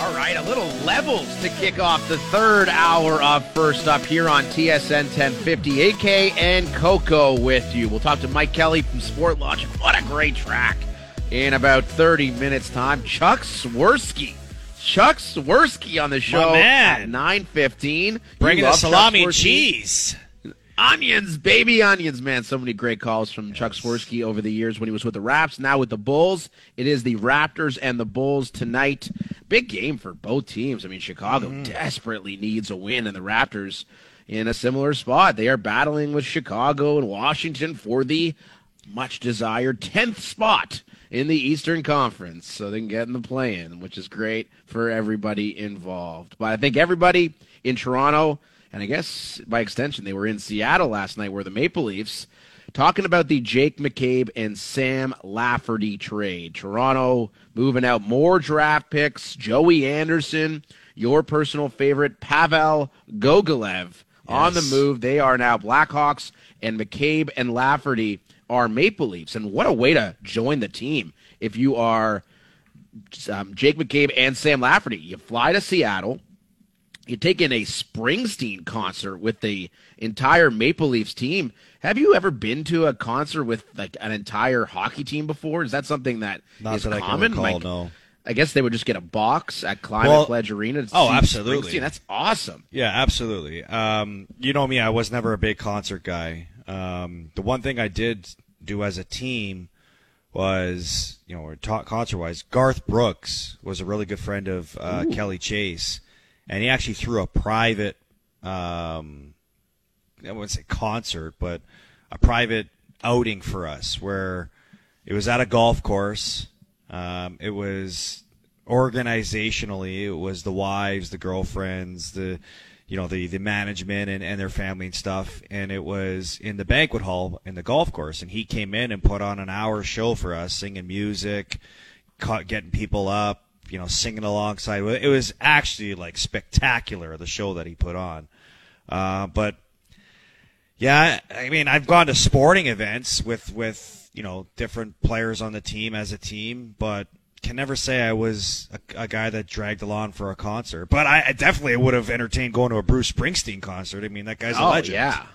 All right, a little levels to kick off the third hour of First Up here on TSN 1050. AK and Coco with you. We'll talk to Mike Kelly from Sportlogiq. What a great track. In about 30 minutes' time, Chuck Swirsky. Chuck Swirsky on the show man. at 9.15. Bringing the salami and cheese. Onions, baby onions, man. So many great calls from Chuck Swirsky over the years when he was with the Raps. Now with the Bulls, it is the Raptors and the Bulls tonight. Big game for both teams. I mean, Chicago Mm-hmm. desperately needs a win, and the Raptors in a similar spot. They are battling with Chicago and Washington for the much desired 10th spot in the Eastern Conference. So they can get in the play in, which is great for everybody involved. But I think everybody in Toronto, and I guess by extension, they were in Seattle last night where the Maple Leafs talking about the Jake McCabe and Sam Lafferty trade. Toronto moving out more draft picks, Joey Anderson, your personal favorite, Pavel Gogolev on the move. They are now Blackhawks, and McCabe and Lafferty are Maple Leafs. And what a way to join the team if you are um, Jake McCabe and Sam Lafferty. You fly to Seattle. You take in a Springsteen concert with the entire Maple Leafs team. Have you ever been to a concert with like an entire hockey team before? Is that something that is Not that I can common? recall, Like, no. I guess they would just get a box at Climate Well- Pledge Arena. To Oh, absolutely. That's awesome. Yeah, absolutely. Um, you know me, I was never a big concert guy. Um, the one thing I did do as a team was, you know, talk concert wise, Garth Brooks was a really good friend of uh, Kelly Chase, and he actually threw a private, um, I wouldn't say concert, but a private outing for us where it was at a golf course. Um, it was organizationally, it was the wives, the girlfriends, the you know the the management and, and their family and stuff, and it was in the banquet hall in the golf course, and he came in and put on an hour show for us, singing music, getting people up, you know, singing alongside. It was actually like spectacular the show that he put on, uh, but yeah, I mean, I've gone to sporting events with with you know different players on the team as a team, but can never say I was a, a guy that dragged along for a concert. But I, I definitely would have entertained going to a Bruce Springsteen concert. I mean, that guy's a oh legend. yeah.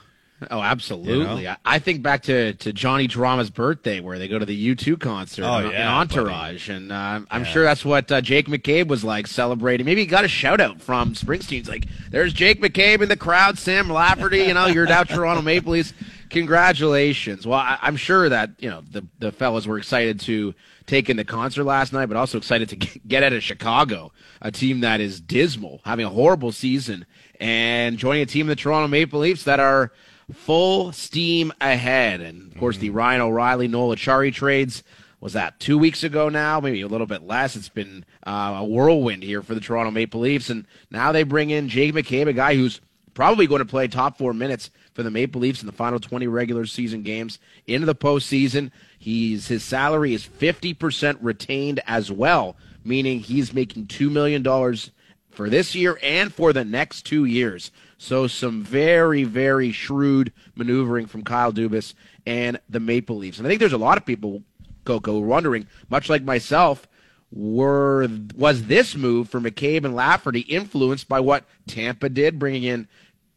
Oh, absolutely. You I, I think back to, to Johnny Drama's birthday where they go to the U2 concert Oh, in, in yeah, Entourage. And uh, I'm sure that's what uh, Jake McCabe was like celebrating. Maybe he got a shout out from Springsteen's like, there's Jake McCabe in the crowd, Sam Lafferty, you know, you're now Toronto Maple Leafs. Congratulations. Well, I, I'm sure that, you know, the, the fellas were excited to take in the concert last night, but also excited to get, get out of Chicago, a team that is dismal, having a horrible season, and joining a team, the Toronto Maple Leafs, that are full steam ahead. And of course, the Ryan O'Reilly, Noel Acciari trades was that two weeks ago now, maybe a little bit less. It's been uh, a whirlwind here for the Toronto Maple Leafs, and now they bring in Jake McCabe, a guy who's probably going to play top four minutes for the Maple Leafs in the final 20 regular season games into the postseason. He's his salary is 50% retained as well, meaning he's making two million dollars for this year and for the next two years. So some very, very shrewd maneuvering from Kyle Dubas and the Maple Leafs. And I think there's a lot of people, Coco, wondering, much like myself, were was this move for McCabe and Lafferty influenced by what Tampa did, bringing in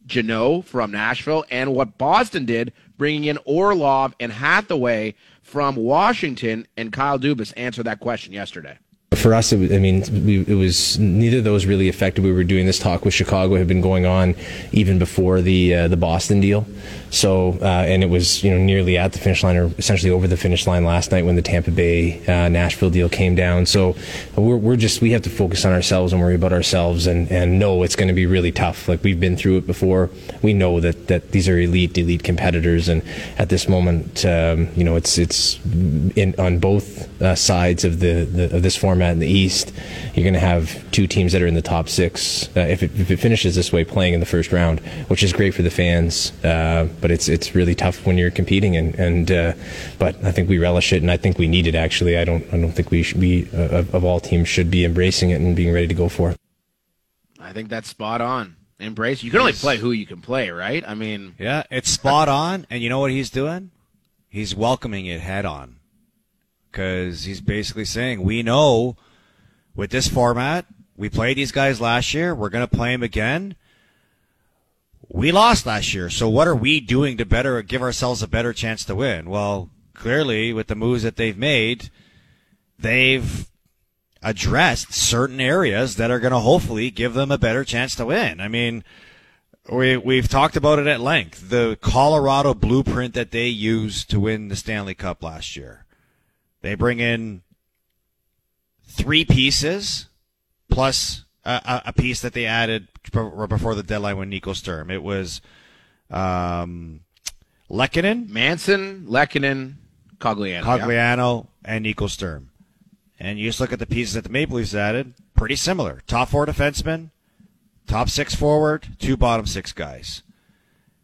Jeannot from Nashville, and what Boston did, bringing in Orlov and Hathaway from Washington? And Kyle Dubas answered that question yesterday. For us, it I mean, we, it was neither of those really affected. We were doing this talk with Chicago had been going on even before the uh, the Boston deal. So, uh, and it was you know nearly at the finish line or essentially over the finish line last night when the Tampa Bay uh, Nashville deal came down. So, we're we're just we have to focus on ourselves and worry about ourselves and and know it's going to be really tough. Like we've been through it before. We know that that these are elite elite competitors, and at this moment, um, you know, it's it's in on both uh, sides of the, the of this format in the East. You're going to have two teams that are in the top six uh, if, it, if it finishes this way, playing in the first round, which is great for the fans. Uh, but it's it's really tough when you're competing, and and uh, but I think we relish it, and I think we need it. Actually, I don't I don't think we should be uh, of, of all teams should be embracing it and being ready to go for it. I think that's spot on. Embrace. You can only play who you can play, right? I mean, Yeah, it's spot on. And you know what he's doing? He's welcoming it head on. Because he's basically saying, we know with this format, We played these guys last year. We're going to play them again. We lost last year. So what are we doing to better give ourselves a better chance to win? Well, clearly with the moves that they've made, they've addressed certain areas that are going to hopefully give them a better chance to win. I mean, we we've talked about it at length. The Colorado blueprint that they used to win the Stanley Cup last year. They bring in three pieces plus a, a piece that they added before the deadline when Nico Sturm. It was um, Manson, Lehkonen, Cogliano, Cogliano, yeah. and Nico Sturm. And you just look at the pieces that the Maple Leafs added, pretty similar. Top four defensemen, top six forward, two bottom six guys.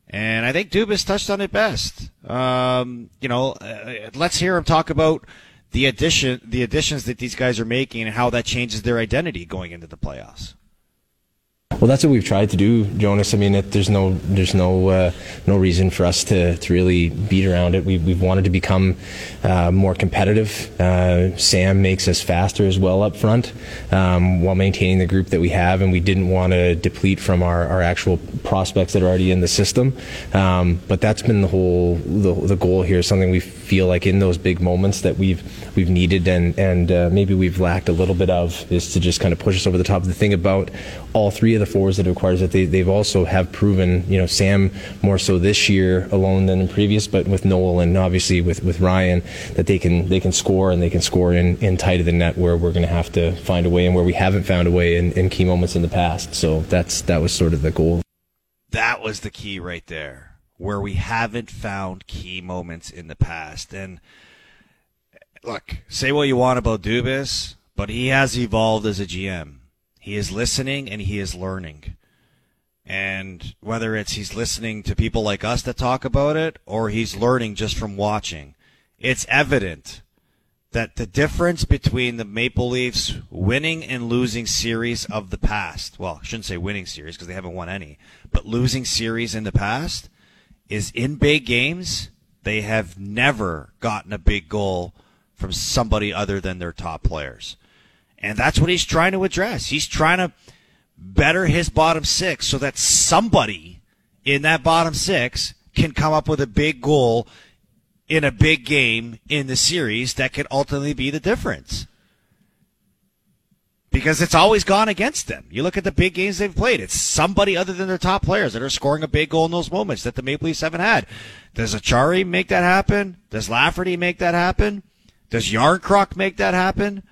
And I think Dubas touched on it best. Um, you know, uh, let's hear him talk about the addition, the additions that these guys are making, and how that changes their identity going into the playoffs. Well, that's what we've tried to do, Jonas. I mean, it, there's no there's no uh, no reason for us to, to really beat around it. We, we've wanted to become uh, more competitive. Uh, Sam makes us faster as well up front um, while maintaining the group that we have, and we didn't want to deplete from our, our actual prospects that are already in the system. Um, but that's been the whole the, the goal here. Something we feel like in those big moments that we've we've needed and and uh, maybe we've lacked a little bit of is to just kind of push us over the top. The thing about all three of the forwards that it requires that they, they've also have proven, you know, Sam more so this year alone than in previous, but with Noel and obviously with, with Ryan, that they can they can score and they can score in, in tight of the net where we're going to have to find a way and where we haven't found a way in, in key moments in the past. So that's that was sort of the goal. That was the key right there, where we haven't found key moments in the past. And look, say what you want about Dubas, but he has evolved as a GM he is listening and he is learning. And whether it's he's listening to people like us that talk about it or he's learning just from watching, it's evident that the difference between the Maple Leafs winning and losing series of the past, well, I shouldn't say winning series because they haven't won any, but losing series in the past is in big games, they have never gotten a big goal from somebody other than their top players. And that's what he's trying to address. He's trying to better his bottom six so that somebody in that bottom six can come up with a big goal in a big game in the series that could ultimately be the difference. Because it's always gone against them. You look at the big games they've played. It's somebody other than their top players that are scoring a big goal in those moments that the Maple Leafs haven't had. Does Acciari make that happen? Does Lafferty make that happen? Does Järnkrok make that happen?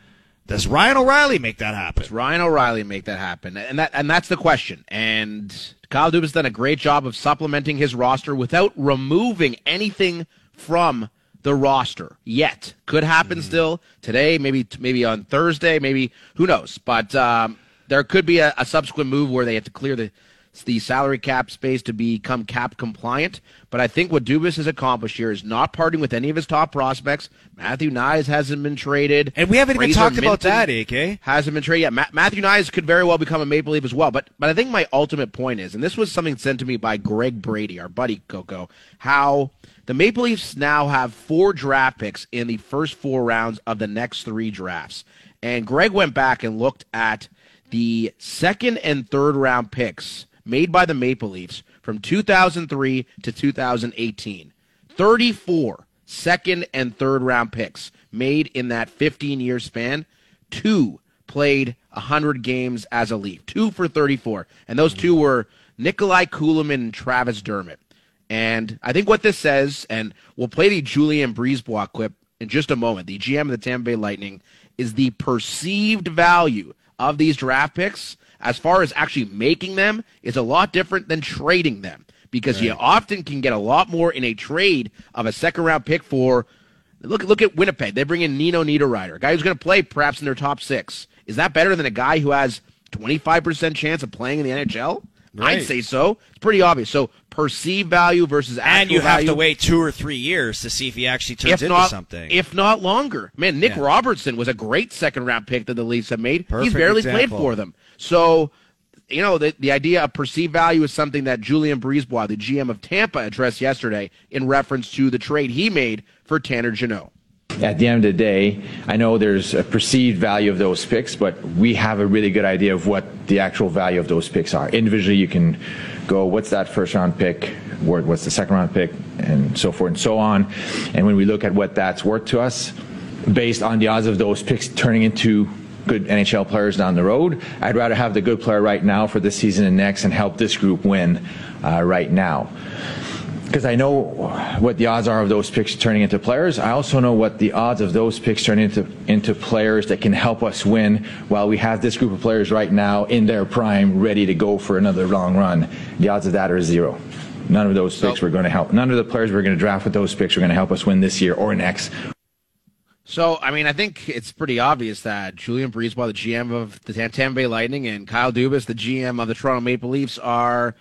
Does Ryan O'Reilly make that happen? Does Ryan O'Reilly make that happen? And that and that's the question. And Kyle Dubas done a great job of supplementing his roster without removing anything from the roster yet. Could happen mm. still today, maybe maybe on Thursday, maybe who knows. But um, there could be a, a subsequent move where they have to clear the the salary cap space to become cap compliant. But I think what Dubas has accomplished here is not parting with any of his top prospects. Matthew Knies hasn't been traded. And we haven't Fraser even talked Minten about that, AK. Hasn't been traded yet. Ma- Matthew Knies could very well become a Maple Leaf as well. But but I think my ultimate point is, and this was something sent to me by Greg Brady, our buddy Coco, how the Maple Leafs now have four draft picks in the first four rounds of the next three drafts. And Greg went back and looked at the second and third round picks made by the Maple Leafs from 2003 to 2018. 34 second and third round picks made in that 15 year span. Two played 100 games as a Leaf, two for 34. And those two mm. were Nikolai Kulemin and Travis Dermott. And I think what this says, and we'll play the Julien BriseBois clip in just a moment, the GM of the Tampa Bay Lightning, is the perceived value of these draft picks as far as actually making them is a lot different than trading them because right. you often can get a lot more in a trade of a second round pick for look look at Winnipeg. They bring in Nino Niederreiter, a guy who's going to play perhaps in their top six. Is that better than a guy who has 25% chance of playing in the NHL? Right. I'd say so. It's pretty obvious. So perceived value versus actual value. And you have value. to wait two or three years to see if he actually turns if into not, something. If not longer. Man, Nick yeah. Robertson was a great second round pick that the Leafs have made. Perfect He's barely example. played for them. So you know, the, the idea of perceived value is something that Julien BriseBois, the GM of Tampa, addressed yesterday in reference to the trade he made for Tanner Jeannot. At the end of the day, I know there's a perceived value of those picks, but we have a really good idea of what the actual value of those picks are. Individually, you can go, what's that first round pick? What's the second round pick? And so forth and so on. And when we look at what that's worth to us, based on the odds of those picks turning into good NHL players down the road. I'd rather have the good player right now for this season and next and help this group win uh, right now. Because I know what the odds are of those picks turning into players. I also know what the odds of those picks turning into, into players that can help us win while we have this group of players right now in their prime ready to go for another long run. The odds of that are zero. None of those picks so, were going to help. None of the players we're going to draft with those picks are going to help us win this year or next so, I mean, I think it's pretty obvious that Julien BriseBois, the GM of the Tampa Bay Lightning, and Kyle Dubas, the GM of the Toronto Maple Leafs, are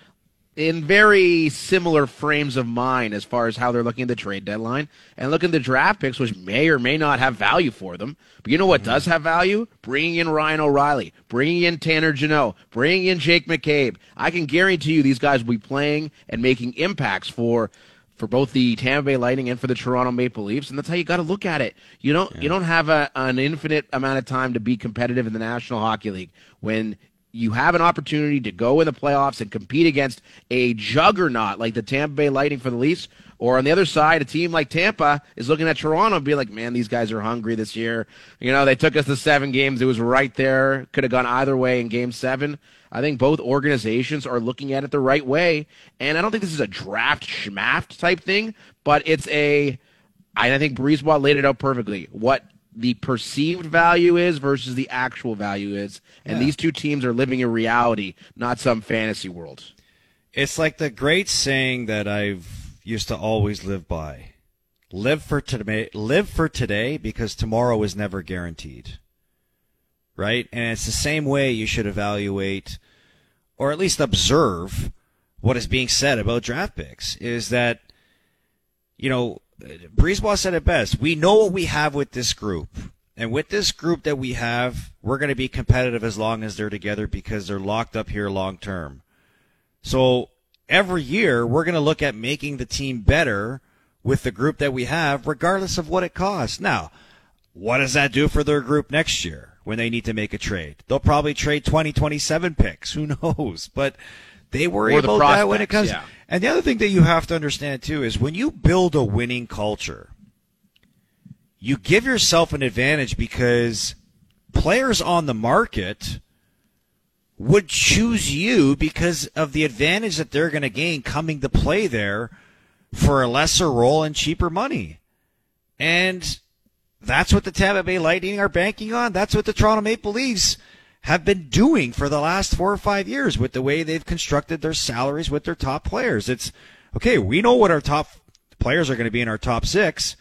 in very similar frames of mind as far as how they're looking at the trade deadline and looking at the draft picks, which may or may not have value for them. But you know what mm-hmm. does have value? Bringing in Ryan O'Reilly, bringing in Tanner Jeannot, bringing in Jake McCabe. I can guarantee you these guys will be playing and making impacts for for both the Tampa Bay Lightning and for the Toronto Maple Leafs, and that's how you got to look at it. You don't yeah. you don't have a, an infinite amount of time to be competitive in the National Hockey League when you have an opportunity to go in the playoffs and compete against a juggernaut like the Tampa Bay Lightning for the Leafs. Or on the other side, a team like Tampa is looking at Toronto and be like, man, these guys are hungry this year. You know, they took us to seven games. It was right there. Could have gone either way in game seven. I think both organizations are looking at it the right way. And I don't think this is a draft schmaft type thing, but it's a, I think BriseBois laid it out perfectly. What the perceived value is versus the actual value is. And yeah. these two teams are living in reality, not some fantasy world. It's like the great saying that I've used to always live by. Live for today, live for today because tomorrow is never guaranteed right? And it's the same way you should evaluate or at least observe what is being said about draft picks is that, you know, BriseBois said it best. We know what we have with this group. And with this group that we have, we're going to be competitive as long as they're together because they're locked up here long term. So every year, we're going to look at making the team better with the group that we have, regardless of what it costs. Now, what does that do for their group next year? when they need to make a trade. They'll probably trade 2027 picks. Who knows? But they worry or about that when it comes. Yeah. And the other thing that you have to understand too is when you build a winning culture, you give yourself an advantage because players on the market would choose you because of the advantage that they're going to gain coming to play there for a lesser role and cheaper money. And that's what the Tampa Bay Lightning are banking on. That's what the Toronto Maple Leafs have been doing for the last four or five years with the way they've constructed their salaries with their top players. It's okay. We know what our top players are going to be in our top six.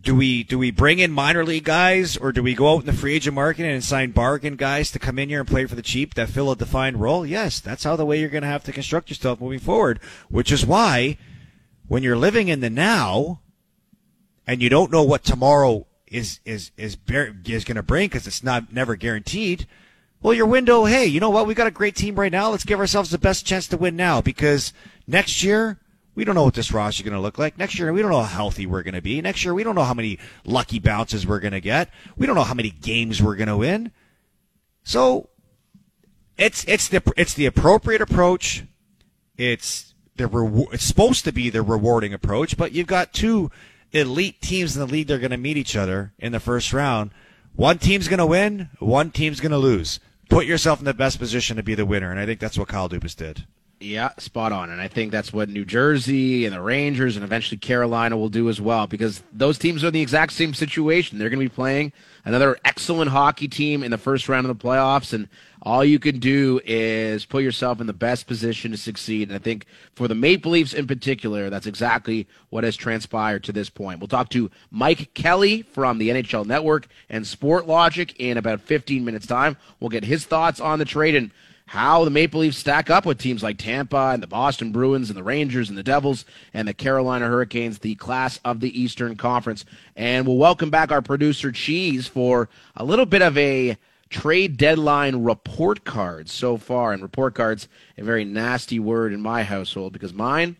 Do we do we bring in minor league guys or do we go out in the free agent market and sign bargain guys to come in here and play for the cheap that fill a defined role? Yes, that's how the way you're going to have to construct yourself moving forward. Which is why when you're living in the now, and you don't know what tomorrow is is is is going to bring because it's not never guaranteed. Well, your window, hey, you know what? We got a great team right now. Let's give ourselves the best chance to win now because next year we don't know what this roster is going to look like. Next year we don't know how healthy we're going to be. Next year we don't know how many lucky bounces we're going to get. We don't know how many games we're going to win. So it's it's the it's the appropriate approach. It's the. It's supposed to be the rewarding approach, but you've got two elite teams in the league they are going to meet each other in the first round. One team's going to win, one team's going to lose. Put yourself in the best position to be the winner, and I think that's what Kyle Dubas did. Yeah, spot on. And I think that's what New Jersey and the Rangers and eventually Carolina will do as well because those teams are in the exact same situation. They're going to be playing another excellent hockey team in the first round of the playoffs. And all you can do is put yourself in the best position to succeed. And I think for the Maple Leafs in particular, that's exactly what has transpired to this point. We'll talk to Mike Kelly from the NHL Network and Sportlogiq in about 15 minutes' time. We'll get his thoughts on the trade and how the Maple Leafs stack up with teams like Tampa and the Boston Bruins and the Rangers and the Devils and the Carolina Hurricanes, the class of the Eastern Conference. And we'll welcome back our producer Cheese for a little bit of a trade deadline report card so far. And report cards, a very nasty word in my household because mine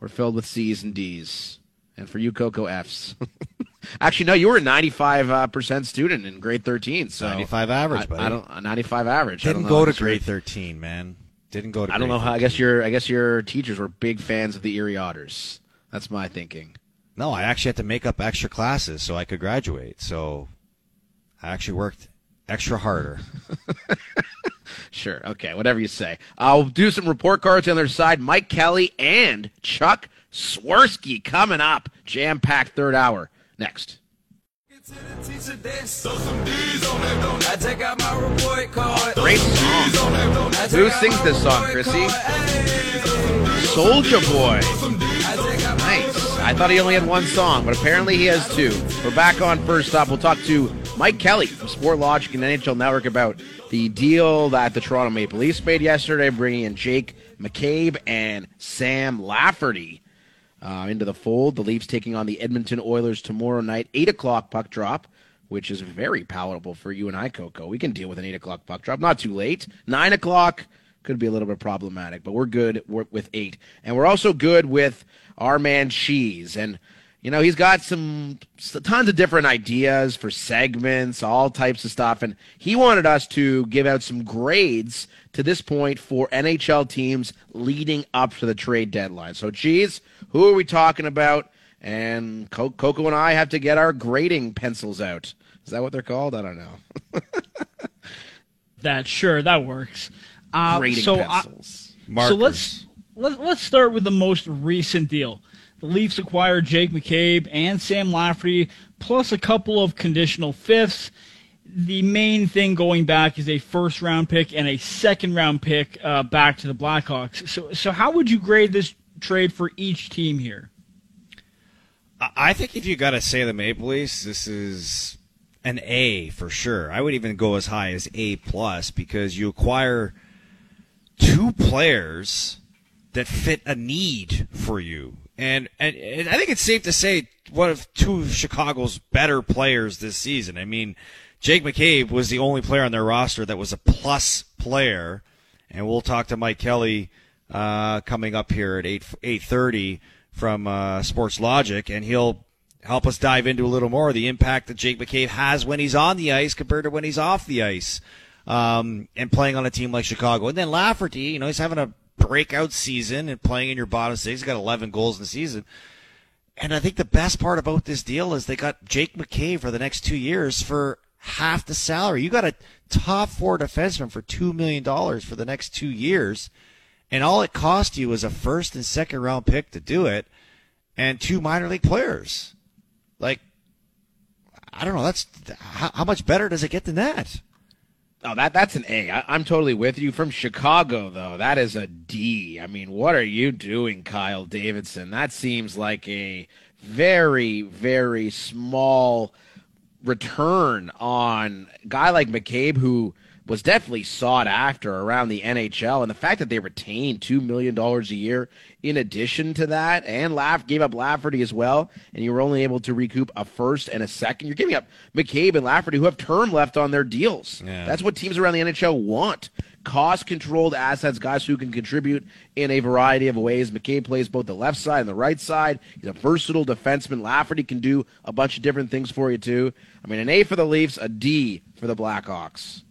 were filled with C's and D's. And for you, Coco Fs. Actually, no, you were a 95 uh, percent student in grade 13. So 95 average, I, buddy. I don't. 95 average. I Didn't go to grade 13, man. Didn't go to. I don't know how. I guess your. I guess your teachers were big fans of the Erie Otters. That's my thinking. No, I actually had to make up extra classes so I could graduate. So I actually worked extra harder. Sure. Okay. Whatever you say. I'll do some report cards on their side. Mike Kelly and Chuck Swirsky coming up. Jam packed third hour. Next. Great song. Who sings this song, Chrissy? Soldier Boy. Nice. I thought he only had one song, but apparently he has two. We're back on first up. We'll talk to Mike Kelly from Sportlogiq and NHL Network about the deal that the Toronto Maple Leafs made yesterday, bringing in Jake McCabe and Sam Lafferty uh, into the fold. The Leafs taking on the Edmonton Oilers tomorrow night, 8 o'clock puck drop, which is very palatable for you and I, Coco. We can deal with an 8 o'clock puck drop. Not too late. 9 o'clock could be a little bit problematic, but we're good with 8. And we're also good with our man Cheese. And, you know, he's got some tons of different ideas for segments, all types of stuff. And he wanted us to give out some grades to this point for NHL teams leading up to the trade deadline. So, Cheese, who are we talking about? And Co- Coco and I have to get our grading pencils out. Is that what they're called? I don't know. That sure that works. Uh, grading so I, pencils. Markers. So let's let, let's start with the most recent deal. The Leafs acquired Jake McCabe and Sam Lafferty, plus a couple of conditional fifths. The main thing going back is a first round pick and a second round pick uh, back to the Blackhawks. So, so how would you grade this trade for each team here? I- think if you got to say the Maple Leafs, this is an A for sure. I would even go as high as A plus because you acquire two players that fit a need for you, and and, and I think it's safe to say one of two of Chicago's better players this season. I mean, Jake McCabe was the only player on their roster that was a plus player, and we'll talk to Mike Kelly uh, coming up here at eight eight thirty from uh, Sportlogiq, and he'll help us dive into a little more the impact that Jake McCabe has when he's on the ice compared to when he's off the ice, um, and playing on a team like Chicago. And then Lafferty, you know, he's having a breakout season and playing in your bottom six. He's got 11 goals in the season. And I think the best part about this deal is they got Jake McCabe for the next two years for half the salary. You got a top four defenseman for two million dollars for the next two years, and all it cost you was a first and second round pick to do it, and two minor league players. Like, I don't know. That's how, how much better does it get than that? Oh, that that's an A. I, I'm totally with you. From Chicago, though, that is a D. I mean, what are you doing, Kyle Davidson? That seems like a very, very small return on a guy like McCabe, who was definitely sought after around the NHL, and the fact that they retained two million dollars a year in addition to that, and Laugh gave up Lafferty as well, and you were only able to recoup a first and a second. You're giving up McCabe and Lafferty, who have term left on their deals. Yeah. That's what teams around the NHL want. Cost controlled assets, guys who can contribute in a variety of ways. McCabe plays both the left side and the right side. He's a versatile defenseman. Lafferty can do a bunch of different things for you, too. I mean, an A for the Leafs, a D for the Blackhawks.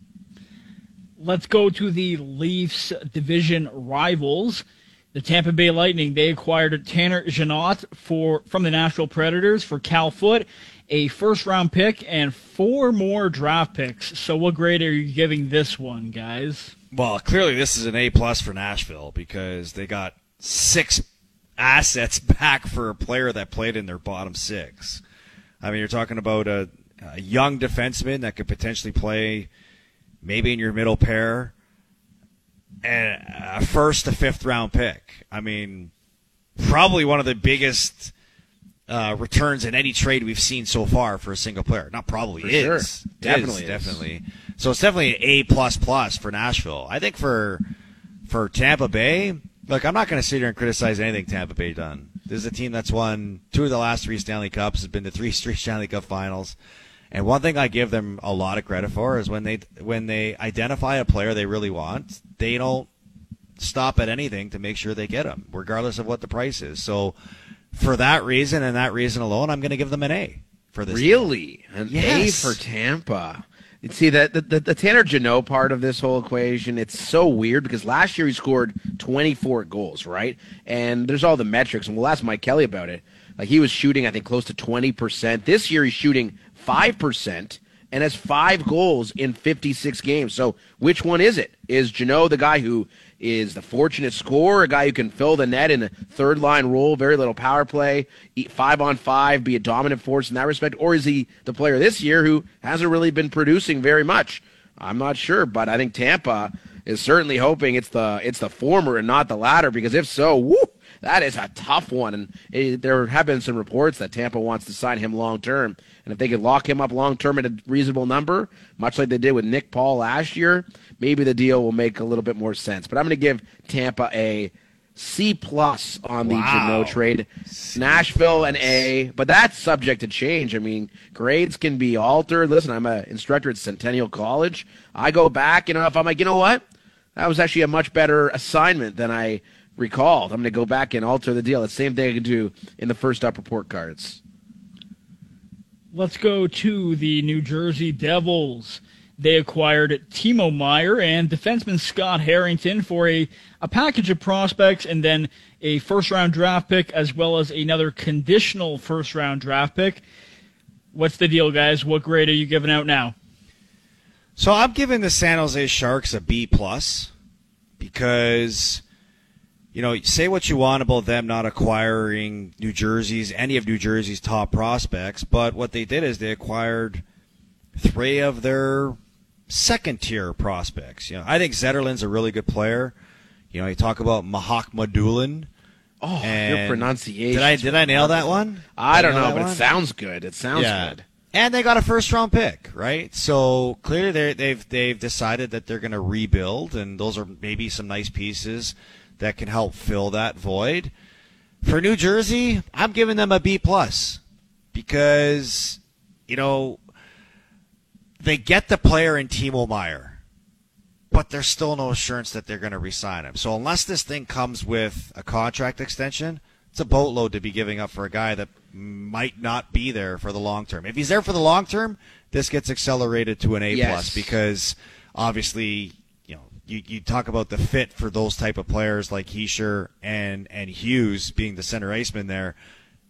Let's go to the Leafs division rivals. The Tampa Bay Lightning, they acquired Tanner Jeannot for from the Nashville Predators for Cal Foote, a first round pick and four more draft picks. So what grade are you giving this one, guys? Well, clearly this is an A plus for Nashville because they got six assets back for a player that played in their bottom six. I mean, you're talking about a, a young defenseman that could potentially play maybe in your middle pair, and a first to fifth round pick. I mean, probably one of the biggest uh, returns in any trade we've seen so far for a single player. Not probably For is sure. Is, Definitely is. definitely. So it's definitely an A plus plus for Nashville. I think for for Tampa Bay, look, I'm not going to sit here and criticize anything Tampa Bay done. This is a team that's won two of the last three Stanley Cups, has been to three straight Stanley Cup Finals. And one thing I give them a lot of credit for is when they when they identify a player they really want, they don't stop at anything to make sure they get them, regardless of what the price is. So for that reason and that reason alone, I'm going to give them an A for this. Really, an Yes. A for Tampa. See that the, the, the Tanner Jeannot part of this whole equation, it's so weird because last year he scored 24 goals, right? And there's all the metrics, and we'll ask Mike Kelly about it. Like he was shooting, I think, close to 20%. This year he's shooting 5% and has five goals in 56 games. So which one is it? Is Jeannot the guy who is the fortunate scorer, a guy who can fill the net in a third line role, very little power play, eat five on five, be a dominant force in that respect? Or is he the player this year who hasn't really been producing very much? I'm not sure, but I think Tampa is certainly hoping it's the it's the former and not the latter because if so, that is a tough one. And it, there have been some reports that Tampa wants to sign him long term. And if they could lock him up long term at a reasonable number, much like they did with Nick Paul last year, maybe the deal will make a little bit more sense. But I'm going to give Tampa a C plus on the Wow. Jeannot trade. Nashville an A, but that's subject to change. I mean, grades can be altered. Listen, I'm an instructor at Centennial College. I go back, and if I'm like, you know what? That was actually a much better assignment than I recalled. I'm going to go back and alter the deal. The same thing I can do in the first up report cards. Let's go to the New Jersey Devils. They acquired Timo Meier and defenseman Scott Harrington for a, a package of prospects and then a first round draft pick as well as another conditional first round draft pick. What's the deal, guys? What grade are you giving out now? So I'm giving the San Jose Sharks a B plus because you know say what you want about them not acquiring New Jersey's any of New Jersey's top prospects, but what they did is they acquired three of their second tier prospects. You know, I think Zetterlund's a really good player. You know, you talk about Mahak Madulin. Oh, your pronunciation. Did I did I nail that one? I don't know, but one? it sounds good. It sounds Yeah. good. And they got a first round pick, right? So clearly they've they've decided that they're going to rebuild, and those are maybe some nice pieces that can help fill that void. For New Jersey, I'm giving them a B plus because you know they get the player in Timo Meier, but there's still no assurance that they're going to re-sign him. So unless this thing comes with a contract extension, it's a boatload to be giving up for a guy that might not be there for the long term. If he's there for the long term, this gets accelerated to an A Yes. plus because obviously, you you, talk about the fit for those type of players like Hischier and and Hughes being the center aceman there.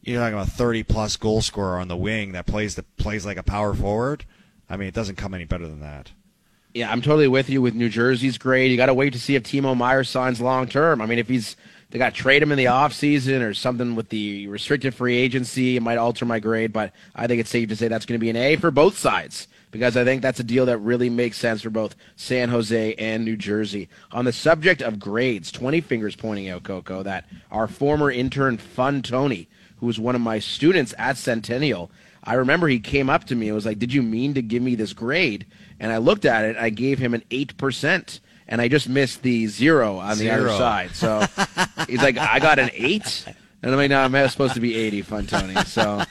You're talking about 30 plus goal scorer on the wing that plays the plays like a power forward. I mean, it doesn't come any better than that. Yeah, I'm totally with you with New Jersey's grade. You got to wait to see if Timo Meier signs long term. I mean, if he's they got to trade him in the offseason or something with the restricted free agency, it might alter my grade, but I think it's safe to say that's going to be an A for both sides because I think that's a deal that really makes sense for both San Jose and New Jersey. On the subject of grades, 20 fingers pointing out, Coco, that our former intern Fun Tony, who was one of my students at Centennial, I remember he came up to me and was like, Did you mean to give me this grade? And I looked at it, I gave him an 8%, and I just missed the zero on the other side. So he's like, I got an 8? And like, No, I'm supposed to be 80, Fun Tony. So,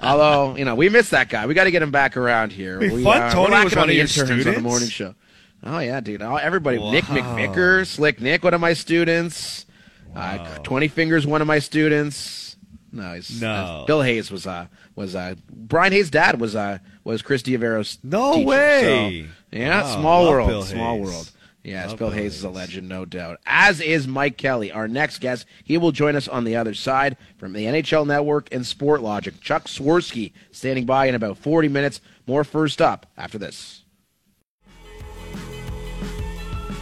although, you know, we miss that guy. We got to get him back around here. Wait, we, uh, Tony we're was on one of your interns on the morning show. Oh, yeah, dude. Oh, everybody. Nick. McVicker, Slick Nick, one of my students. Uh, 20 Fingers, one of my students. No, he's, No. uh, Bill Hayes was uh was uh Brian Hayes' dad was uh was Chris Avero's No teacher. way. So, yeah, Wow, small world, Bill small Hayes. world. Yes, Love Bill Hayes is a legend, no doubt. As is Mike Kelly, our next guest. He will join us on the other side from the NHL Network and Sportlogiq. Chuck Swirsky standing by in about 40 minutes. More first up after this.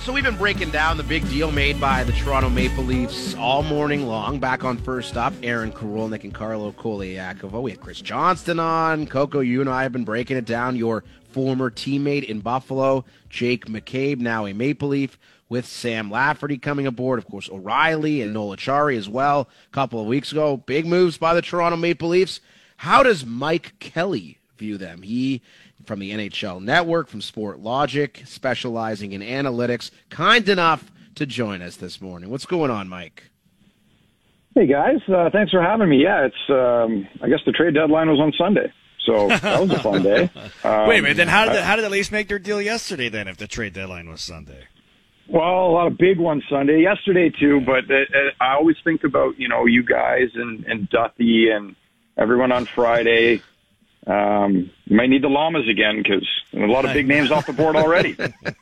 So we've been breaking down the big deal made by the Toronto Maple Leafs all morning long. Back on first up, Aaron Karolnik and Carlo Colaiacovo. We had Chris Johnston on. Coco, you and I have been breaking it down. Your former teammate in Buffalo, Jake McCabe, now a Maple Leaf, with Sam Lafferty coming aboard. Of course, O'Reilly and Noel Acciari as well. A couple of weeks ago, big moves by the Toronto Maple Leafs. How does Mike Kelly view them? He from the NHL Network, from Sportlogiq, specializing in analytics, kind enough to join us this morning. What's going on, Mike? Hey guys, uh, thanks for having me. Yeah, it's um, I guess the trade deadline was on Sunday, so that was a fun day. Um, Wait a minute, then how did the, how did the Leafs make their deal yesterday? Then, if the trade deadline was Sunday, Well, a lot of big ones Sunday, yesterday too. But uh, uh, I always think about you know you guys and and Duthie and everyone on Friday. Um, you might need the llamas again because a lot of big names off the board already.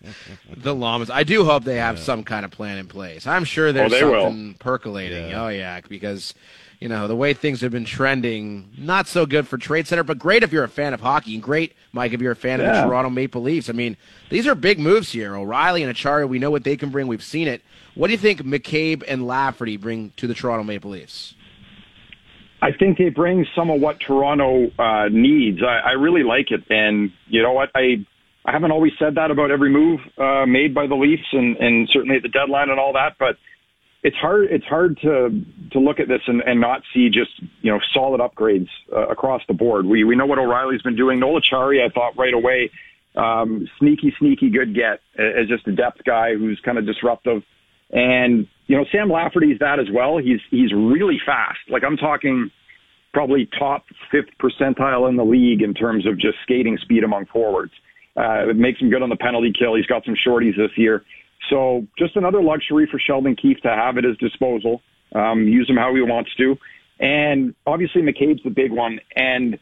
the llamas. I do hope they have yeah. some kind of plan in place. I'm sure there's oh, something will. percolating. Yeah. Oh yeah, because you know, the way things have been trending, not so good for Trade Center, but great if you're a fan of hockey, and great, Mike, if you're a fan yeah. of the Toronto Maple Leafs. I mean, these are big moves here. O'Reilly and Acciari, we know what they can bring. We've seen it. What do you think McCabe and Lafferty bring to the Toronto Maple Leafs? I think they bring some of what Toronto uh, needs. I, I really like it, and you know what? I I haven't always said that about every move uh, made by the Leafs, and, and certainly at the deadline and all that, but it's hard it's hard to to look at this and, and not see just you know solid upgrades uh, across the board. We we know what O'Reilly's been doing. Noel Acciari, I thought right away, um, sneaky sneaky good get as just a depth guy who's kind of disruptive. And you know Sam Lafferty's that as well. He's he's really fast. Like I'm talking probably top fifth percentile in the league in terms of just skating speed among forwards. Uh, it makes him good on the penalty kill. He's got some shorties this year. So just another luxury for Sheldon Keefe to have at his disposal, um, use him how he wants to. And obviously McCabe's the big one. And,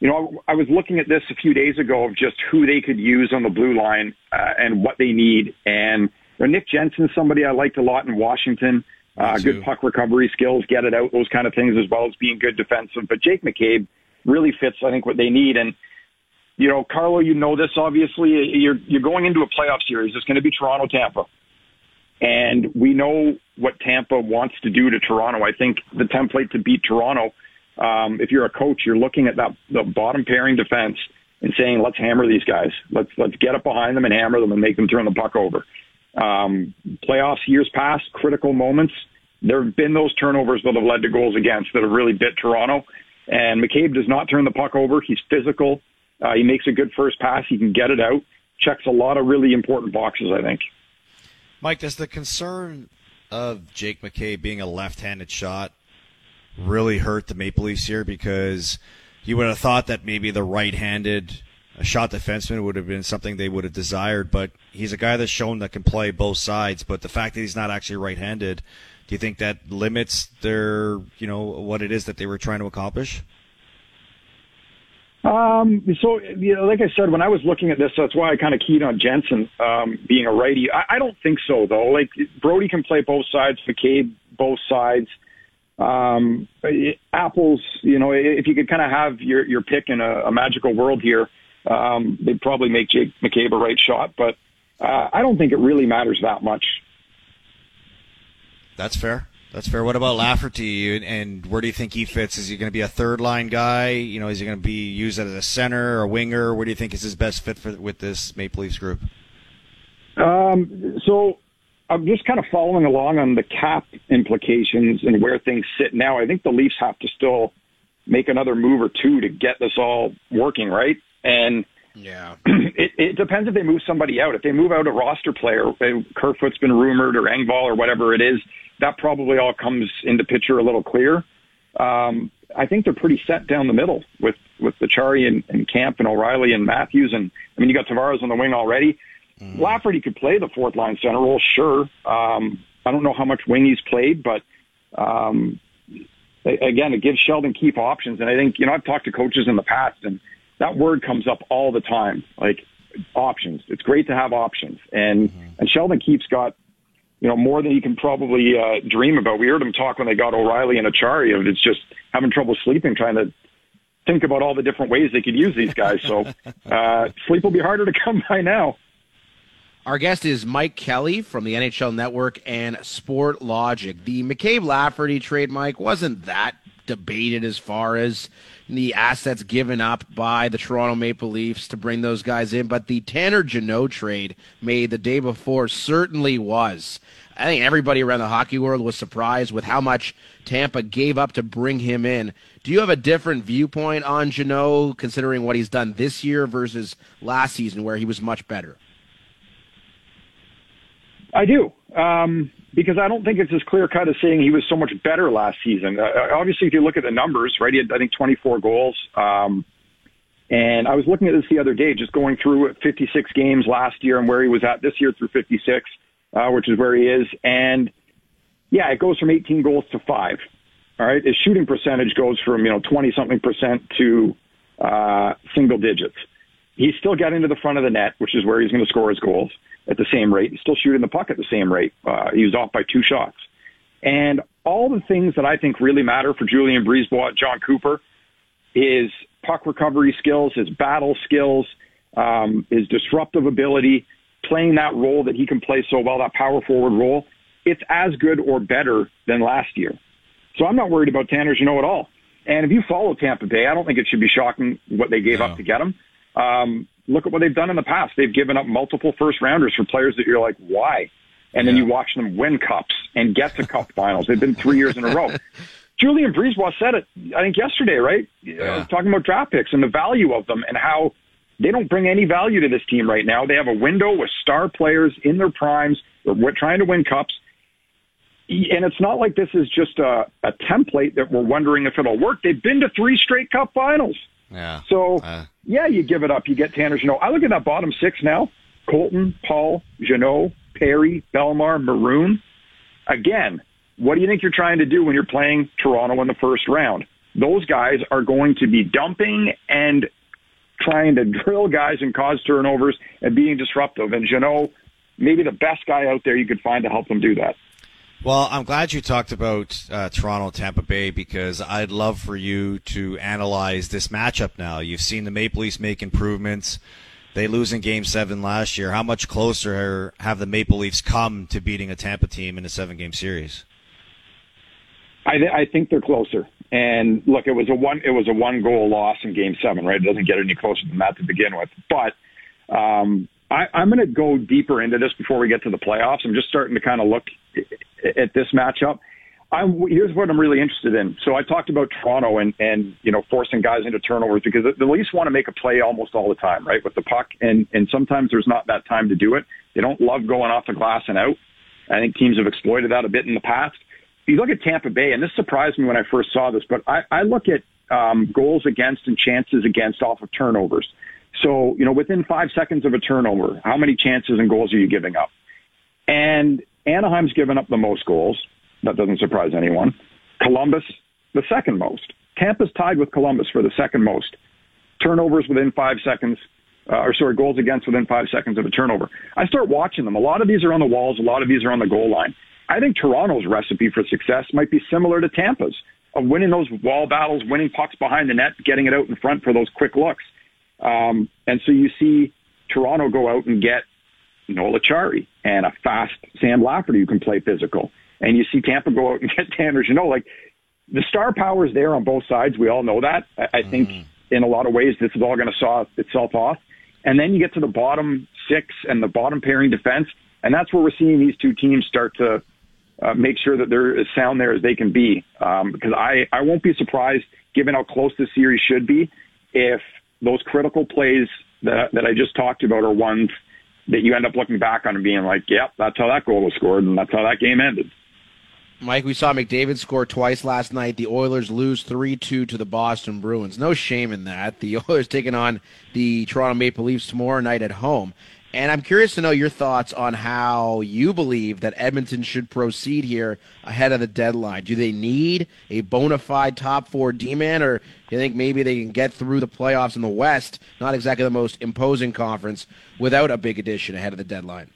you know, I was looking at this a few days ago of just who they could use on the blue line uh, and what they need. And you know, Nick Jensen's somebody I liked a lot in Washington. Uh, good puck recovery skills, get it out, those kind of things, as well as being good defensive. But Jake McCabe really fits, I think, what they need. And you know, Carlo, you know this obviously. You're you're going into a playoff series. It's going to be Toronto Tampa. And we know what Tampa wants to do to Toronto. I think the template to beat Toronto, um, if you're a coach, you're looking at that the bottom pairing defense and saying, let's hammer these guys. Let's let's get up behind them and hammer them and make them turn the puck over. Um, playoffs years past, critical moments. There have been those turnovers that have led to goals against that have really bit Toronto. And McCabe does not turn the puck over. He's physical. Uh, he makes a good first pass. He can get it out. Checks a lot of really important boxes, I think. Mike, does the concern of Jake McCabe being a left-handed shot really hurt the Maple Leafs here? Because you would have thought that maybe the right-handed shot defenseman would have been something they would have desired, but he's a guy that's shown that can play both sides. But the fact that he's not actually right-handed, do you think that limits their, you know, what it is that they were trying to accomplish? Um, so, you know, like I said, when I was looking at this, that's why I kind of keyed on Jensen um, being a righty. I, I don't think so, though. Like Brodie can play both sides, McCabe both sides. Um, apples, you know, if you could kind of have your your pick in a, a magical world here, um, they'd probably make Jake McCabe a right shot. But uh, I don't think it really matters that much. That's fair. That's fair. What about Lafferty? And where do you think he fits? Is he going to be a third line guy? You know, is he going to be used as a center or a winger? Where do you think is his best fit for, with this Maple Leafs group? Um, so I'm just kind of following along on the cap implications and where things sit now. I think the Leafs have to still make another move or two to get this all working, right? And yeah, it, it depends if they move somebody out. If they move out a roster player, Kerfoot's been rumored or Engvall or whatever it is that probably all comes into picture a little clear. Um, I think they're pretty set down the middle with with the Chari and, and Kampf and O'Reilly and Matthews, and I mean you got Tavares on the wing already. Mm. Lafferty could play the fourth line center role, sure. Um, I don't know how much wing he's played, but um, again, it gives Sheldon Keefe options. And I think you know I've talked to coaches in the past, and that word comes up all the time, like options. It's great to have options, and mm-hmm. and Sheldon Keefe's got you know, more than you can probably uh, dream about. We heard him talk when they got O'Reilly and Acciari of it's just having trouble sleeping, trying to think about all the different ways they could use these guys. So uh, sleep will be harder to come by now. Our guest is Mike Kelly from the NHL Network and Sportlogiq. The McCabe Lafferty trade, Mike, wasn't that debated as far as the assets given up by the Toronto Maple Leafs to bring those guys in, but the Tanner Jeannot trade made the day before certainly was. I think everybody around the hockey world was surprised with how much Tampa gave up to bring him in. Do you have a different viewpoint on Jeannot, considering what he's done this year versus last season, where he was much better? I do. Um, because I don't think it's as clear cut as saying he was so much better last season. Uh, uh, obviously, if you look at the numbers, right, he had, I think, 24 goals. Um, and I was looking at this the other day, just going through 56 games last year and where he was at this year through 56. uh, which is where he is. And yeah, it goes from 18 goals to five. All right. His shooting percentage goes from, you know, 20 something percent to uh, single digits. He's still getting to the front of the net, which is where he's going to score his goals at the same rate. He's still shooting the puck at the same rate. Uh, he was off by two shots. And all the things that I think really matter for Julien BriseBois, Jon Cooper, his puck recovery skills, his battle skills, um, his disruptive ability, playing that role that he can play so well, that power forward role, it's as good or better than last year. So I'm not worried about Tanner Jeannot at all. And if you follow Tampa Bay, I don't think it should be shocking what they gave no. up to get him. Um, look at what they've done in the past. They've given up multiple first rounders for players that you're like, why? And yeah. then you watch them win cups and get to cup finals. They've been three years in a row. Julien BriseBois said it, I think yesterday, right? Yeah. talking about draft picks and the value of them and how they don't bring any value to this team right now. They have a window with star players in their primes. They're trying to win cups. And it's not like this is just a, a template that we're wondering if it'll work. They've been to three straight cup finals. Yeah. So, uh. Yeah, you give it up. You get Tanner Jeannot. I look at that bottom six now. Colton, Paul, Jeannot, Perry, Bellemare, Maroon. Again, what do you think you're trying to do when you're playing Toronto in the first round? Those guys are going to be dumping and trying to drill guys and cause turnovers and being disruptive. And Jeannot, maybe the best guy out there you could find to help them do that. Well, I'm glad you talked about uh, Toronto Tampa Bay because I'd love for you to analyze this matchup now. You've seen the Maple Leafs make improvements. They lose in Game Seven last year. How much closer have the Maple Leafs come to beating a Tampa team in a seven-game series? I, th- I think they're closer. And look, it was a one it was a one goal loss in Game Seven, right? It doesn't get any closer than that to begin with. But um, I, I'm going to go deeper into this before we get to the playoffs. I'm just starting to kind of look at this matchup. I'm, here's what I'm really interested in. So I talked about Toronto and, and, you know, forcing guys into turnovers because the Leafs want to make a play almost all the time, right? With the puck. And, and sometimes there's not that time to do it. They don't love going off the glass and out. I think teams have exploited that a bit in the past. If You look at Tampa Bay, and this surprised me when I first saw this, but I, I look at um, goals against and chances against off of turnovers. So, you know, within five seconds of a turnover, how many chances and goals are you giving up? And Anaheim's given up the most goals. That doesn't surprise anyone. Columbus, the second most. Tampa's tied with Columbus for the second most. Turnovers within five seconds, uh, or sorry, goals against within five seconds of a turnover. I start watching them. A lot of these are on the walls. A lot of these are on the goal line. I think Toronto's recipe for success might be similar to Tampa's of winning those wall battles, winning pucks behind the net, getting it out in front for those quick looks. Um, and so you see Toronto go out and get Noel Acciari and a fast Sam Lafferty who can play physical. And you see Tampa go out and get Tanner You know, like the star power is there on both sides. We all know that. I, I think mm-hmm. in a lot of ways this is all going to saw itself off. And then you get to the bottom six and the bottom pairing defense, and that's where we're seeing these two teams start to uh, make sure that they're as sound there as they can be. Um, because I, I won't be surprised, given how close this series should be, if those critical plays that, that I just talked about are ones that you end up looking back on and being like, yep, that's how that goal was scored and that's how that game ended. Mike, we saw McDavid score twice last night. The Oilers lose 3 2 to the Boston Bruins. No shame in that. The Oilers taking on the Toronto Maple Leafs tomorrow night at home. And I'm curious to know your thoughts on how you believe that Edmonton should proceed here ahead of the deadline. Do they need a bona fide top four D man, or do you think maybe they can get through the playoffs in the West, not exactly the most imposing conference, without a big addition ahead of the deadline?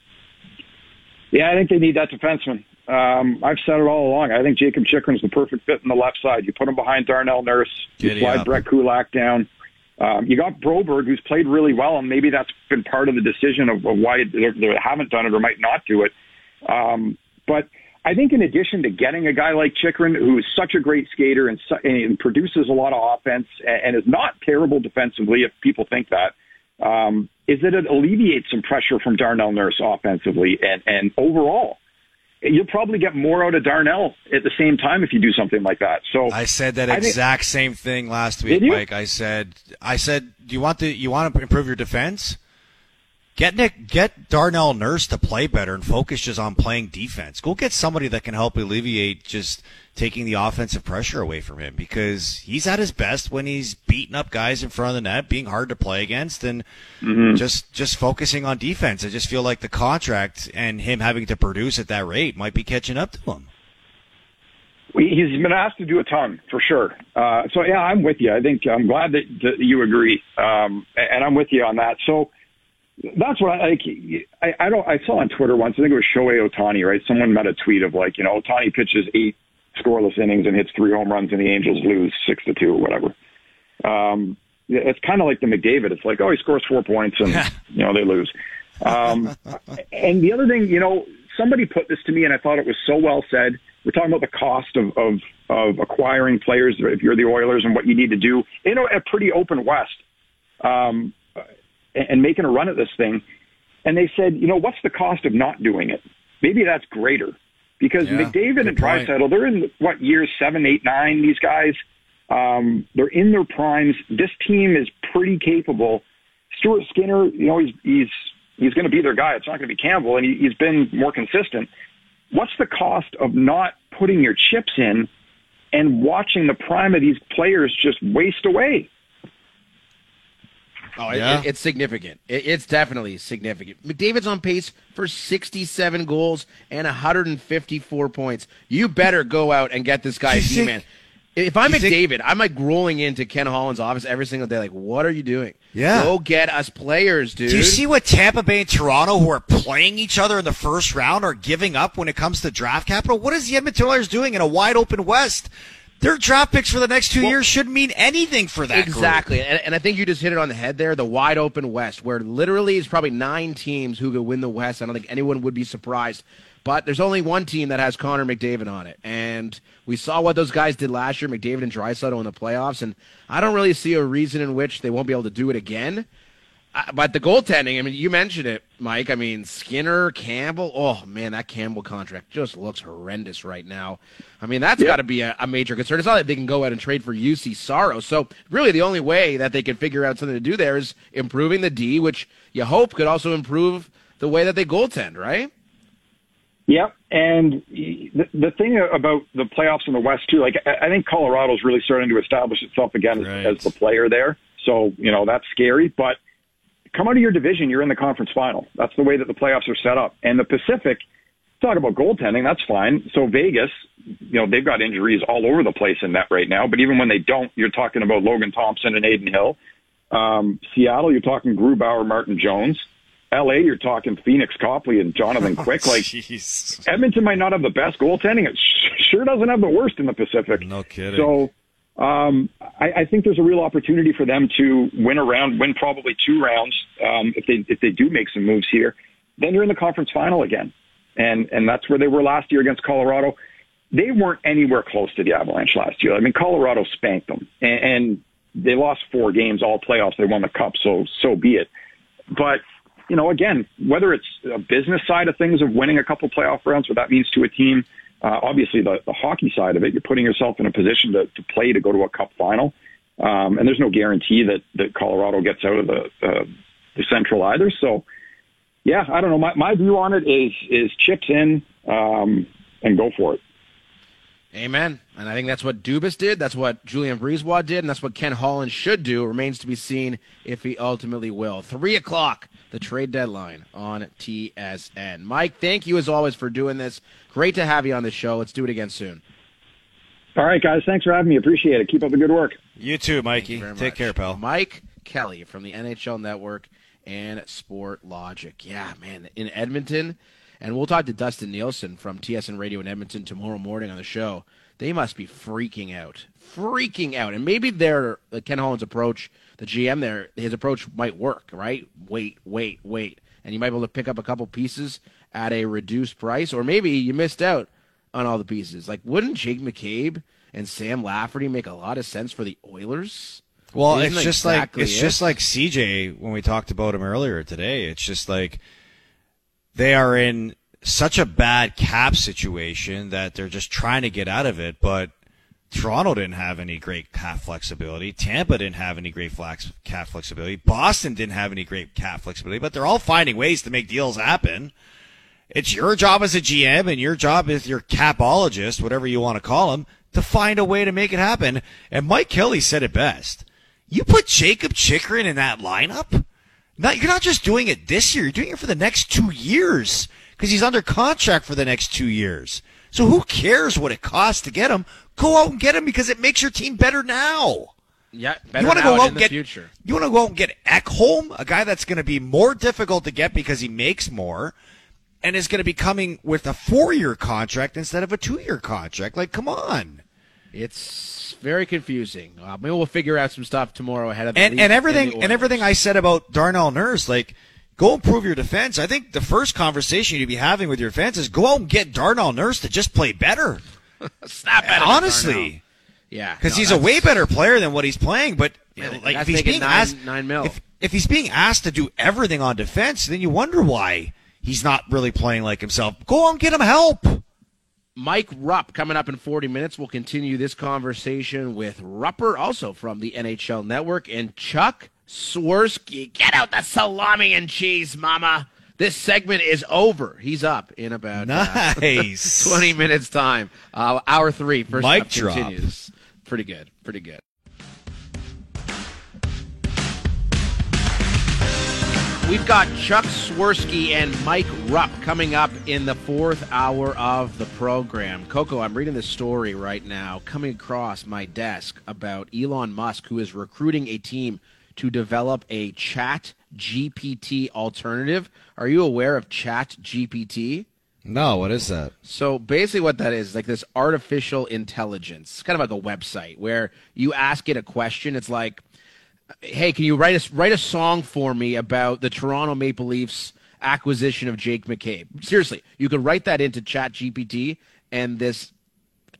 Yeah, I think they need that defenseman. Um, I've said it all along. I think Jakob Chychrun's the perfect fit in the left side. You put him behind Darnell Nurse, you slide Brett Kulak down. Um, you got Broberg, who's played really well, and maybe that's been part of the decision of, of why they, haven't done it or might not do it. Um, but I think in addition to getting a guy like Chychrun, who is such a great skater and, and produces a lot of offense and, and is not terrible defensively, if people think that, um, is that it alleviates some pressure from Darnell Nurse offensively and, and overall you'll probably get more out of Darnell at the same time if you do something like that. So I said that exact think, same thing last week, Mike. I said, I said, do you want to you want to improve your defense? Get Nick, get Darnell Nurse to play better and focus just on playing defense. Go get somebody that can help alleviate just taking the offensive pressure away from him because he's at his best when he's beating up guys in front of the net, being hard to play against, and mm-hmm. just just focusing on defense. I just feel like the contract and him having to produce at that rate might be catching up to him. He's been asked to do a ton for sure. Uh, so yeah, I'm with you. I think I'm glad that, that you agree, um, and I'm with you on that. So that's what I like. I, I don't. I saw on Twitter once. I think it was Shohei Ohtani. Right? Someone made a tweet of like, you know, Ohtani pitches eight scoreless innings and hits three home runs, and the Angels lose six to two or whatever. Um, it's kind of like the McDavid. It's like, oh, he scores four points and you know they lose. Um, and the other thing, you know, somebody put this to me, and I thought it was so well said. We're talking about the cost of of, of acquiring players if you're the Oilers and what you need to do in a, a pretty open West. Um, and and making a run at this thing. And they said, you know, what's the cost of not doing it? Maybe that's greater because yeah, McDavid and Draisaitl, they're in what years seven, eight, nine. These guys, um, they're in their primes. This team is pretty capable. Stuart Skinner, you know, he's he's he's going to be their guy. It's not going to be Campbell, and he, he's been more consistent. What's the cost of not putting your chips in and watching the prime of these players just waste away? Oh, yeah. it, it's significant. It, it's definitely significant. McDavid's on pace for 67 goals and 154 points. You better go out and get this guy a man. If I'm McDavid, I'm like rolling into Ken Holland's office every single day. Like, what are you doing? Yeah, go get us players, dude. Do you see what Tampa Bay and Toronto, who are playing each other in the first round, are giving up when it comes to draft capital? What is the Edmonton Oilers doing in a wide open West? Their draft picks for the next two well, years shouldn't mean anything for that. Exactly, and, and, I think you just hit it on the head there. The wide open West, where literally is probably nine teams who could win the West. I don't think anyone would be surprised. But there's only one team that has Connor McDavid on it, and we saw what those guys did last year, McDavid and Draisaitl in the playoffs, and I don't really see a reason in which they won't be able to do it again. But the goaltending, I mean, you mentioned it, Mike. I mean, Skinner, Campbell. Oh man, that Campbell contract just looks horrendous right now. I mean, that's got to be a, a, major concern. It's not that they can go out and trade for Juuse Saros. So really, the only way that they can figure out something to do there is improving the D, which you hope could also improve the way that they goaltend, right? Yep, and the, the thing about the playoffs in the West too, like I think Colorado's really starting to establish itself again right. as, as the player there. So you know that's scary, but come out of your division, you're in the conference final. That's the way that the playoffs are set up. And the Pacific, talk about goaltending, that's fine. So Vegas, you know, they've got injuries all over the place in that right now. But even when they don't, you're talking about Logan Thompson and Adin Hill. Um, Seattle, you're talking Grubauer, Martin Jones. LA, you're talking Pheonix Copley and Jonathan Quick. Like Jeez. Edmonton might not have the best goaltending. It sure doesn't have the worst in the Pacific. No kidding. So um, I, I think there's a real opportunity for them to win a round, win probably two rounds um, if they if they do make some moves here. Then you're in the conference final again, and and that's where they were last year against Colorado. They weren't anywhere close to the Avalanche last year. I mean, Colorado spanked them, and, and they lost four games all playoffs. They won the cup, so so be it. But you know, again, whether it's a business side of things of winning a couple playoff rounds, what that means to a team uh, obviously, the, the hockey side of it, you're putting yourself in a position to, to play to go to a cup final. Um, and there's no guarantee that, that Colorado gets out of the, uh, the Central either. So, yeah, I don't know. My, my view on it is is chips in um, and go for it. Amen. And I think that's what Dubas did. That's what Julien BriseBois did. And that's what Ken Holland should do. It remains to be seen if he ultimately will. Three o'clock, the trade deadline on TSN. Mike, thank you as always for doing this. Great to have you on the show. Let's do it again soon. All right, guys. Thanks for having me. Appreciate it. Keep up the good work. You too, Mikey. You Take care, pal. Mike Kelly from the NHL Network and Sportlogiq. Yeah, man. In Edmonton, and we'll talk to Dustin Nielsen from TSN Radio in Edmonton tomorrow morning on the show. They must be freaking out, freaking out. And maybe their uh, Ken Holland's approach, the GM there, his approach might work, right? Wait, wait, wait, and you might be able to pick up a couple pieces at a reduced price, or maybe you missed out on all the pieces. Like, wouldn't Jake McCabe and Sam Lafferty make a lot of sense for the Oilers? Well, Isn't it's just exactly like it's it? just like CJ when we talked about him earlier today. It's just like they are in such a bad cap situation that they're just trying to get out of it, but Toronto didn't have any great cap flexibility. Tampa didn't have any great flex, cap flexibility. Boston didn't have any great cap flexibility, but they're all finding ways to make deals happen. It's your job as a GM and your job as your capologist, whatever you want to call him, to find a way to make it happen. And Mike Kelly said it best. You put Jakob Chychrun in that lineup? Not, you're not just doing it this year, you're doing it for the next two years because he's under contract for the next two years. So who cares what it costs to get him? Go out and get him because it makes your team better now. Yeah, better you want to now go out in and the get future. you want to go out and get Ekholm, a guy that's going to be more difficult to get because he makes more, and is going to be coming with a four-year contract instead of a two-year contract. Like, come on. It's very confusing. Uh, maybe we'll figure out some stuff tomorrow ahead of the and and everything and everything I said about Darnell Nurse, like go improve your defense. I think the first conversation you'd be having with your fans is go out and get Darnell Nurse to just play better. Snap at Honestly. Yeah, because no, he's a way better player than what he's playing. But Man, like if he's being nine- asked nine mil. if if he's being asked to do everything on defense, then you wonder why he's not really playing like himself. Go out and get him help. Mike Rupp coming up in 40 minutes. We'll continue this conversation with Rupper, also from the NHL Network, and Chuck Swirsky. Get out the salami and cheese, mama. This segment is over. He's up in about uh, 20 minutes time. Uh, hour three. First Mic drop. continues. Pretty good. Pretty good. We've got Chuck Swirsky and Mike Rupp coming up in the fourth hour of the program. Coco, I'm reading this story right now coming across my desk about Elon Musk, who is recruiting a team to develop a chat GPT alternative. Are you aware of chat GPT? No, what is that? So basically, what that is like this artificial intelligence, it's kind of like a website where you ask it a question. It's like, "Hey, can you write a write a song for me about the Toronto Maple Leafs acquisition of Jake McCabe?" Seriously, you could write that into Chat GPT, and this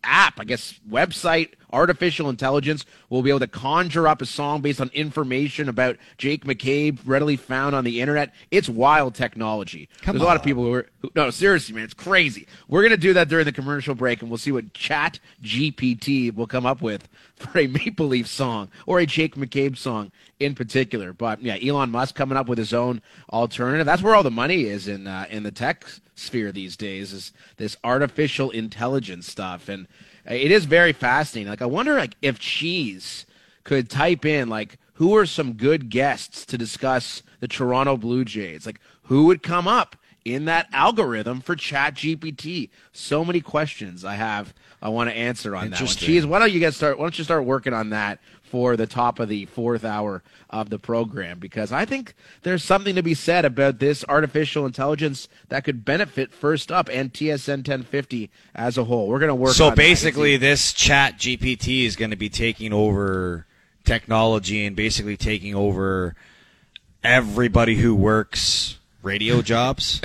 app, I guess, website, artificial intelligence will be able to conjure up a song based on information about Jake McCabe readily found on the internet. It's wild technology. Come There's a lot of people who are, who, no, seriously, man, it's crazy. We're going to do that during the commercial break and we'll see what Chat GPT will come up with for a Maple Leaf song or a Jake McCabe song in particular. But yeah, Elon Musk coming up with his own alternative. That's where all the money is in, uh, in the tech sphere these days is this artificial intelligence stuff. And it is very fascinating. Like, I wonder like if Cheese could type in like who are some good guests to discuss the Toronto Blue Jays? Like who would come up in that algorithm for Chat GPT? So many questions I have I want to answer on that one. Cheese, why don't you get start why don't you start working on that for the top of the fourth hour of the program? Because I think there's something to be said about this artificial intelligence that could benefit first up and TSN 1050 as a whole. We're gonna work So on that. basically, this chat GPT is going to be taking over technology and basically taking over everybody who works radio jobs.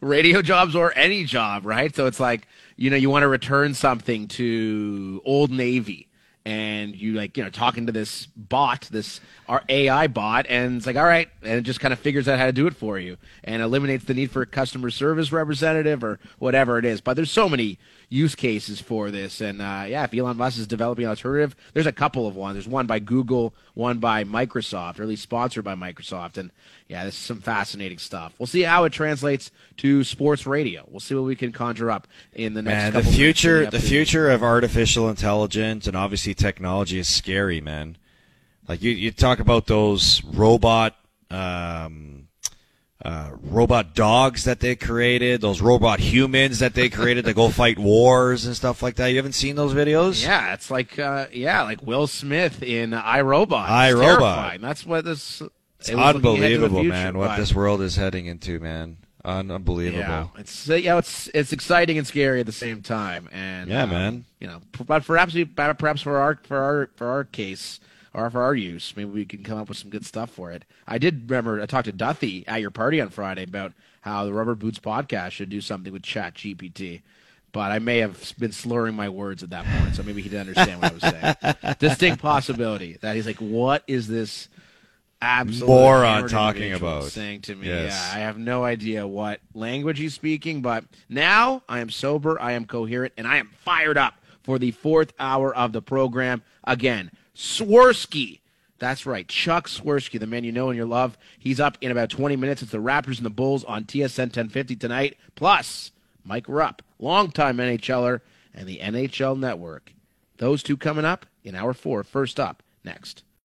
radio jobs or any job, right? So it's like, you know, you want to return something to Old Navy and you like, you know, talking to this bot, this our AI bot, and it's like, all right, and it just kind of figures out how to do it for you and eliminates the need for a customer service representative or whatever it is. But there's so many use cases for this. And uh, yeah, if Elon Musk is developing an alternative, there's a couple of ones. There's one by Google, one by Microsoft, or at least sponsored by Microsoft. And yeah, this is some fascinating stuff. We'll see how it translates to sports radio. We'll see what we can conjure up in the next Man, the future, the future of artificial intelligence and obviously technology is scary, man. Like you, you talk about those robot, um, uh, robot dogs that they created, those robot humans that they created to go fight wars and stuff like that. You haven't seen those videos? Yeah, it's like uh, yeah, like Will Smith in iRobot. iRobot. terrifying. That's what this. It's it was looking ahead to the unbelievable, future, man. What but- this world is heading into, man. Unbelievable. Yeah, it's uh, yeah, it's it's exciting and scary at the same time, and Yeah, um, man. You know, but perhaps we- perhaps for our for our for our case or for our use, maybe we can come up with some good stuff for it. I did remember I talked to Duffy at your party on Friday about how the Rubber Boots podcast should do something with Chat GPT. But I may have been slurring my words at that point, so maybe he didn't understand what I was saying. Distinct possibility that he's like, "What is this absolute Moron talking about." saying to me?" Yes. Yeah, I have no idea what language he's speaking, but now I am sober, I am coherent, and I am fired up for the fourth hour of the program. Again, Swirsky. That's right, Chuck Swirsky, the man you know and you love. He's up in about 20 minutes. It's the Raptors and the Bulls on TSN 1050 tonight. Plus, Mike Rupp, longtime NHLer, and the NHL Network. Those two coming up in hour four. First up, next.